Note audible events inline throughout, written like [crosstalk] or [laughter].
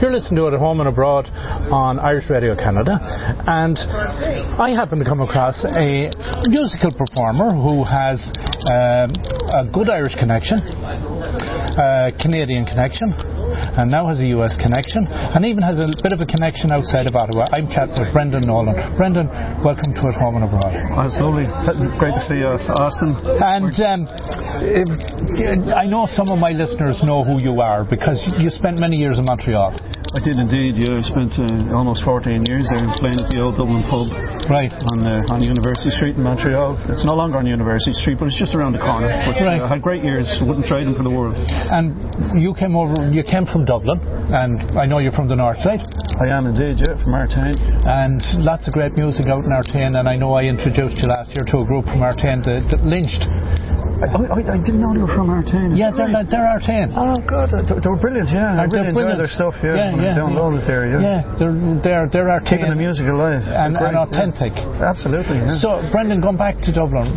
You're listening to it at home and abroad on Irish Radio Canada, and I happen to come across a musical performer who has uh, a good Irish connection, a Canadian connection, and now has a US connection, and even has a bit of a connection outside of Ottawa. I'm chatting with Brendan Nolan. Brendan, welcome to At Home and Abroad. Oh, it's lovely. Great to see you, Austin. And um, I know some of my listeners know who you are because you spent many years in Montreal. I did indeed. Yeah, I spent uh, almost 14 years there playing at the old Dublin pub. Right. On uh, on University Street in Montreal. It's no longer on University Street, but it's just around the corner. But right. uh, I had great years. Wouldn't trade them for the world. And you came over. You came from Dublin, and I know you're from the north side. I am indeed. Yeah, from Artane. And lots of great music out in Artane. And I know I introduced you last year to a group from Artane that, that lynched I, I, I, didn't know they were from Artane. Yeah, they're, right? they're Artane. Oh God, they, they were brilliant. Yeah, I really enjoyed their stuff. Yeah, yeah, yeah downloaded yeah. there. Yeah, yeah, they're they're they're Artane. Keeping the music alive and, and authentic. Yeah. Absolutely. Yeah. So, Brendan, going back to Dublin,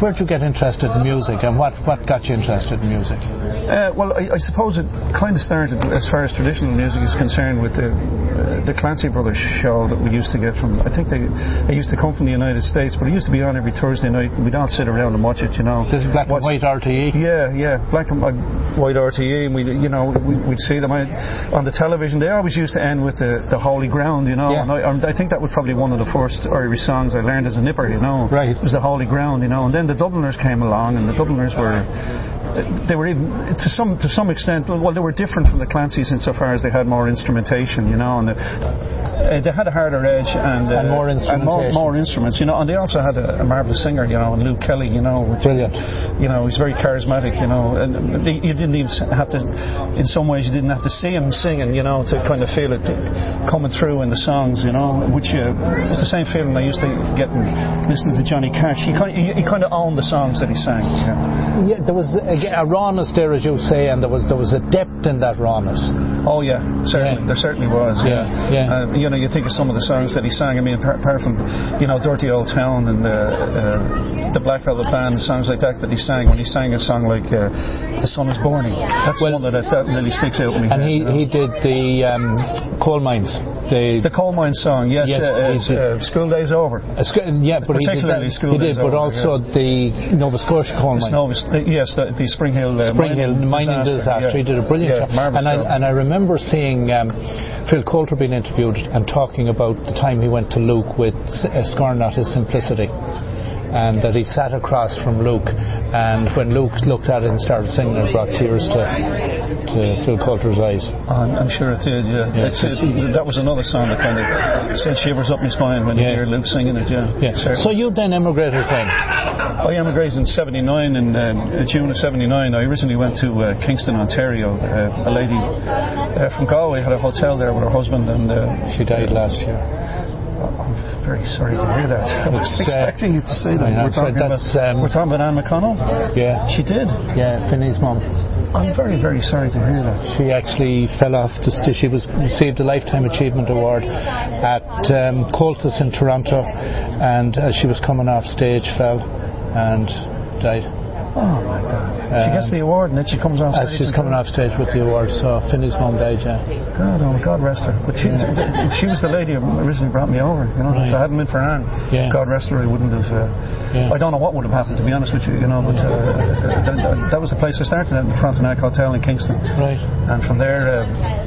where did you get interested in music, and what what got you interested in music? Uh, well, I, I, suppose it kind of started as far as traditional music is concerned with the uh, the Clancy Brothers show that we used to get from. I think they they used to come from the United States, but it used to be on every Thursday night. We'd all sit around and watch it. You know, this is black What's, and white RTE. Yeah, yeah, black and white RTE, and we, you know, we, would see them on the television. They always used to end with the, the Holy Ground, you know. Yeah. And I, I think that was probably one of the first Irish songs I learned as a nipper, you know. Right. It was the Holy Ground, you know. And then the Dubliners came along, and the Dubliners were they were even to some to some extent well they were different from the Clancy's insofar as they had more instrumentation you know and uh, they had a harder edge and, uh, and more and more, more, instruments you know and they also had a, a marvelous singer you know and Luke Kelly you know which, brilliant. you know he's very charismatic you know and you didn't even have to in some ways you didn't have to see him singing you know to kind of feel it coming through in the songs you know which uh, was the same feeling I used to get listening to Johnny Cash. He kind of, he, he kind of owned the songs that he sang yeah, yeah there was again a rawness there, as you say, and there was there was a depth in that rawness. Oh yeah, certainly yeah. there certainly was. Yeah, yeah. yeah. Uh, you know, you think of some of the songs that he sang. I mean, apart from you know, "Dirty Old Town" and uh, uh, the Black Velvet Band, songs like that that he sang. When he sang a song like uh, "The Sun Is Burning," that's well, one that, that really sticks out to me. And he, he did the um, coal mines. The, the coal mine song, yes, yes uh, uh, school days over. Sc- yeah, but particularly he did, school he did, but over, also yeah. the Nova Scotia coal mine. Nova, yes, the, the Springhill uh, Springhill mining disaster. disaster. Yeah. He did a brilliant job. And I, and I remember seeing um, Phil Coulter being interviewed and talking about the time he went to Luke with uh, Scorn Not His Simplicity and that he sat across from Luke and when Luke looked at it and started singing, it brought tears to, to Phil Coulter's eyes. I'm, I'm sure it did, yeah. yeah it, that was another song that kind of sent shivers up my spine when yeah. you hear Luke singing it, yeah. yeah. So you then emigrated when? I emigrated in 79, in um, June of 79. I originally went to uh, Kingston, Ontario. Uh, a lady uh, from Galway had a hotel there with her husband and... Uh, she died last year. I'm very sorry to hear that. I was uh, expecting you to say that. We're talking, about, um, we're talking about Anne McConnell? Yeah. She did? Yeah, Finney's mum. I'm very, very sorry to hear that. She actually fell off the st- She was received a Lifetime Achievement Award at um, in Toronto, and as she was coming off stage, fell and died. Oh my God! She gets the award and then she comes off stage. She's coming off stage with the award, so Finney's mum died, yeah. God, oh God rest her. But she, yeah. she was the lady who originally brought me over. You know, right. if I hadn't been for Anne, yeah. God rest her, I wouldn't have. Uh, yeah. I don't know what would have happened, to be honest with you. You know, but uh, that, that, was the place I started at the Frontenac Hotel in Kingston. Right. And from there. Uh,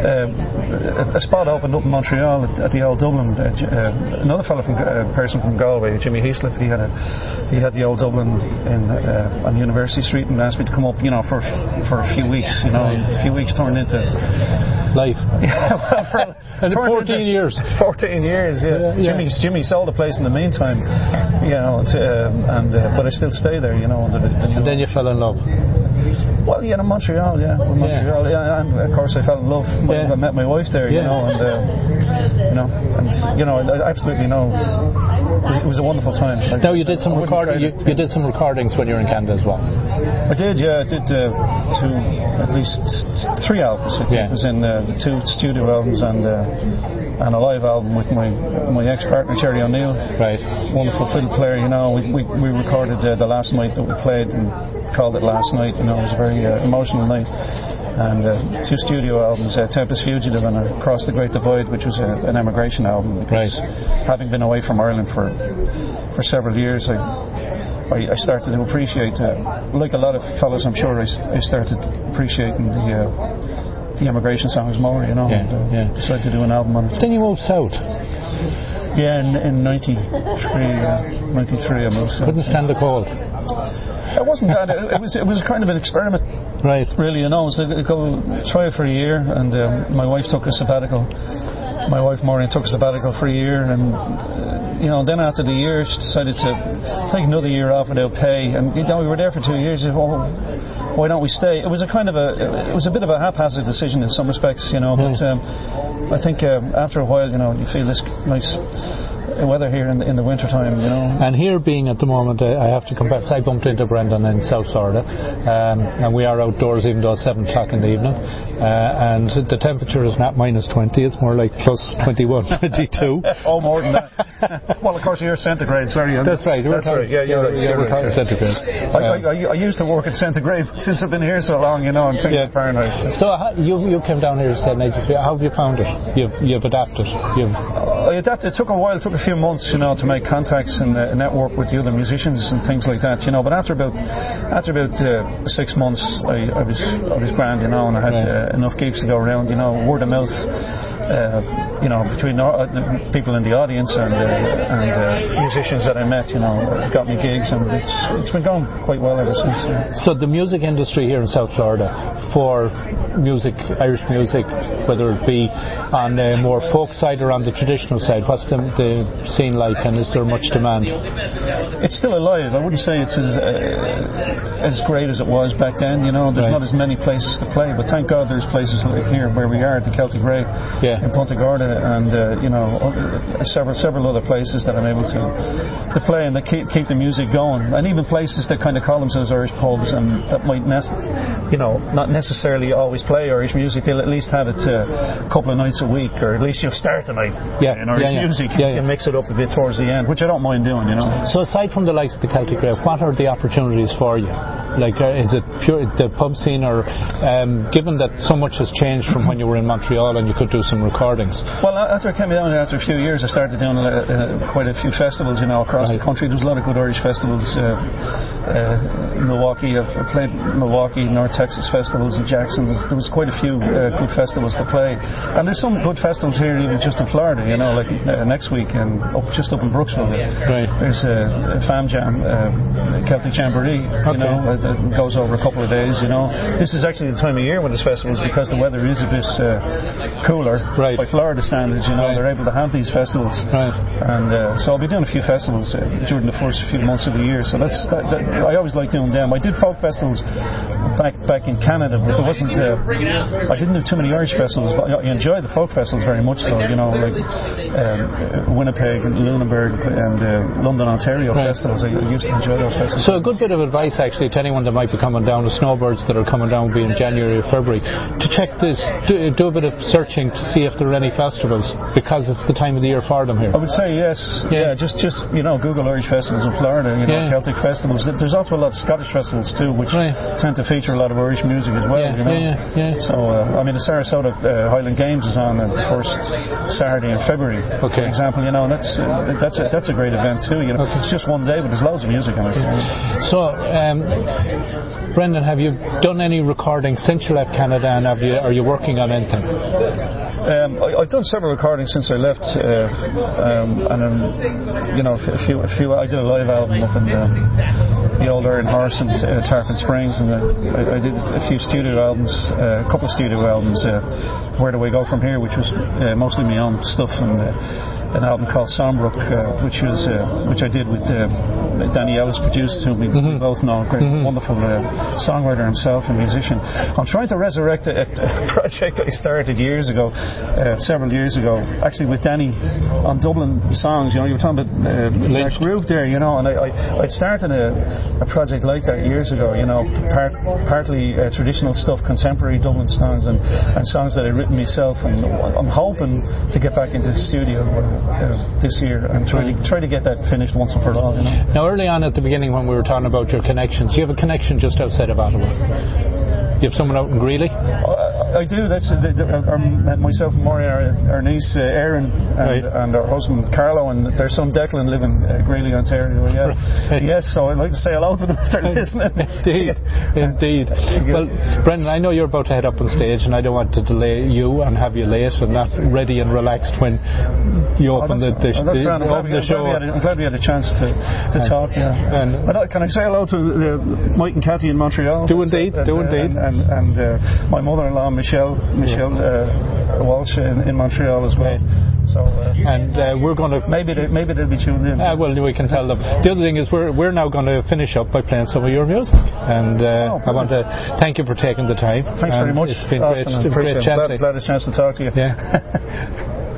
uh, a spot opened up in Montreal at, at the old Dublin. Uh, uh, another fellow from uh, person from Galway, Jimmy Heaslip, he had a he had the old Dublin in uh, on University Street and asked me to come up, you know, for for a few weeks. You know, a few weeks turned into life. [laughs] yeah, well, for, [laughs] and 14 years. 14 years, yeah. yeah, Jimmy, Jimmy sold the place in the meantime, you know, to, uh, and uh, but I still stay there, you know. The, the, and then you fell in love. Well, yeah, in Montreal, yeah, in Montreal, yeah. And of course, I fell in love when yeah. I met my wife there, you know, and uh, you know, and you know, I absolutely know it was a wonderful time. Like, now you did some recording. You, you, did some recordings when you were in Canada as well. I did, yeah. I did uh, two, at least three albums. It yeah. was in uh, two studio albums and uh, and a live album with my my ex partner Jerry O'Neill. Right. Wonderful fiddle player. You know, we we, we recorded uh, the last night that we played and called it last night. You know, it was a very uh, emotional night. and uh, two studio albums, uh, Tempest Fugitive and Across the Great Divide, which was a, an emigration album. Right. Having been away from Ireland for for several years, I, I, I started to appreciate, uh, like a lot of fellows, I'm sure, I, I started appreciating the. Uh, the immigration songs more, you know. Yeah, and, uh, yeah. Decided to do an album on it. Then you moved south. Yeah, in, in 93, uh, 93 I moved. So. Couldn't stand the cold. It wasn't that. It, it was it was kind of an experiment, Right. really. You know, it was to go try it for a year, and um, my wife took a sabbatical. My wife Maureen took a sabbatical for a year, and you know, then after the year, she decided to take another year off without pay. And you know, we were there for two years. Well, why don't we stay? It was a kind of a it was a bit of a haphazard decision in some respects, you know. But um, I think um, after a while, you know, you feel this nice weather here in the, in the winter time, you know. And here being at the moment, uh, I have to confess, I bumped into Brendan in South Florida, um, and we are outdoors even though it's 7 o'clock in the evening. Uh, and the temperature is not minus 20, it's more like plus 21, [laughs] 22. Oh, more than that. [laughs] well, of course, you're centigrade. Sorry, That's right. That's right. Yeah, you're You're right. talking centigrade. I, I, I used to work at centigrade since I've been here so long, you know, and thinking Yeah. Fahrenheit. So how, you you came down here and said, "Nigel, how have you found it? You've you've adapted. You've I adapted. It took a while. It took a few months, you know, to make contacts and uh, network with the other musicians and things like that, you know. But after about after about uh, six months, I, I was I was grand, you know, and I had Right. uh, enough gigs to go around, you know, word of mouth. You know, between the, uh, the people in the audience and, uh, and uh, musicians that I met, you know, got me gigs, and it's it's been going quite well ever since. yeah. So the music industry here in South Florida for music, Irish music, whether it be on the more folk side or on the traditional side, what's the, the scene like and is there much demand? It's still alive. I wouldn't say it's as, uh, as great as it was back then. You know, there's Right. not as many places to play, but thank God there's places like here where we are at the Celtic Ray Yeah. in Punta Gorda, and uh, you know, uh, several several other places that I'm able to to play and that keep keep the music going, and even places that kind of call themselves Irish pubs and that might, nec- you know, not necessarily always play Irish music. They'll at least have it uh, a couple of nights a week, or at least you'll start the night Yeah, in Irish yeah, yeah. music Yeah, yeah. and mix it up a bit towards the end, which I don't mind doing. You know. So aside from the likes of the Celtic Ray, what are the opportunities for you? Like, uh, is it pure the pub scene, or um, given that so much has changed from when you were in Montreal and you could do some recordings? Well, after I came down here, after a few years, I started doing uh, uh, quite a few festivals, you know, across the Right. country. There's a lot of good Irish festivals. Uh, uh, Milwaukee, I've played Milwaukee, North Texas festivals, in Jackson. There was quite a few uh, good festivals to play, and there's some good festivals here, even just in Florida. You know, like uh, next week and up just up in Brooksville. Right. There's a, a Fam Jam, uh, Celtic Jamboree. You know, that goes over a couple of days. You know, this is actually the time of year when this festival is because the weather is a bit uh, cooler Right. by Florida standards. You know, Right. they're able to have these festivals. Right. And uh, so I'll be doing a few festivals uh, during the first few months of the year. So that's that, that, I always like doing them. I did folk festivals back back in Canada, but there wasn't. Uh, I didn't do too many Irish festivals, but I enjoyed the folk festivals very much. So you know, like um, Winnipeg, and Lunenburg, and uh, London, Ontario festivals. I used to enjoy those festivals. So a good bit of advice actually to anyone that might be coming down, the snowbirds that are coming down, will be in January or February, to check this, do, do a bit of searching to see if there are any festivals because it's the time of the year for them here. I would say yes. Yeah. Yeah, just just you know, Google Irish festivals in Florida. You know, Yeah. Celtic festivals. There's also a lot of Scottish festivals too, which Right. tend to feature a lot of Irish music as well. Yeah, you know. yeah, yeah, yeah. So uh, I mean, the Sarasota uh, Highland Games is on the first Saturday in February. Okay. For example, you know, and that's uh, that's a that's a great event too. You know, Okay. it's just one day, but there's loads of music in it. So, um, Brendan, have you done any recording since you left Canada, and have you, are you working on anything? Um, I, I've done several recordings since I left, uh, um, and um, you know, a few, a few. I did a live album up in the, the old Iron Horse in uh, Tarpon Springs, and uh, I, I did a few studio albums, uh, a couple of studio albums. Uh, Where do we go from here? Which was uh, mostly my own stuff, and an album called Sombrook, uh, which was uh, which I did with uh, Danny Ellis, produced, whom we we both know, a great, wonderful uh, songwriter himself and musician. I'm trying to resurrect a, a [laughs] project I started years ago, uh, several years ago, actually with Danny on Dublin songs. You know, you were talking about uh, Mark Groove there, you know, and I, I I'd started a, a project like that years ago. You know, part, partly uh, traditional stuff, contemporary Dublin songs, and, and songs that I'd written myself. And I'm hoping to get back into the studio uh, this year and try to try to get that finished once and for all. You know. Now, early on at the beginning when we were talking about your connections, you have a connection just outside of Ottawa. You have someone out in Greely? I do. That's uh, the, the, our, myself and Maureen, our, our niece uh, Erin, and, Right. and our husband Carlo, and their son Declan live in uh, Greely, Ontario. Yeah. Right. Yes. So I'd like to say hello to them if they're listening. Indeed, indeed. Well, Brendan, I know you're about to head up on stage, and I don't want to delay you and have you late and not ready and relaxed when you Oh, open the, the, oh, the, grand. I'm glad open the I'm glad show. we had a- I'm glad we had a chance to, to talk. Yeah. and- And I- can I say hello to uh, Mike and Kathy in Montreal? Do indeed, And, do uh, indeed. And, and, and uh, my mother-in-law Michelle Michelle uh, Walsh in, in Montreal as well. So uh, And uh, we're going to maybe they, maybe they'll be tuned in. Uh, well, we can tell them. The other thing is we're, we're now going to finish up by playing some of your music, and uh, Oh, I want to thank you for taking the time. Thanks very much. It's been I great, appreciate great it. Glad, chatting. glad a chance to talk to you. Yeah. [laughs]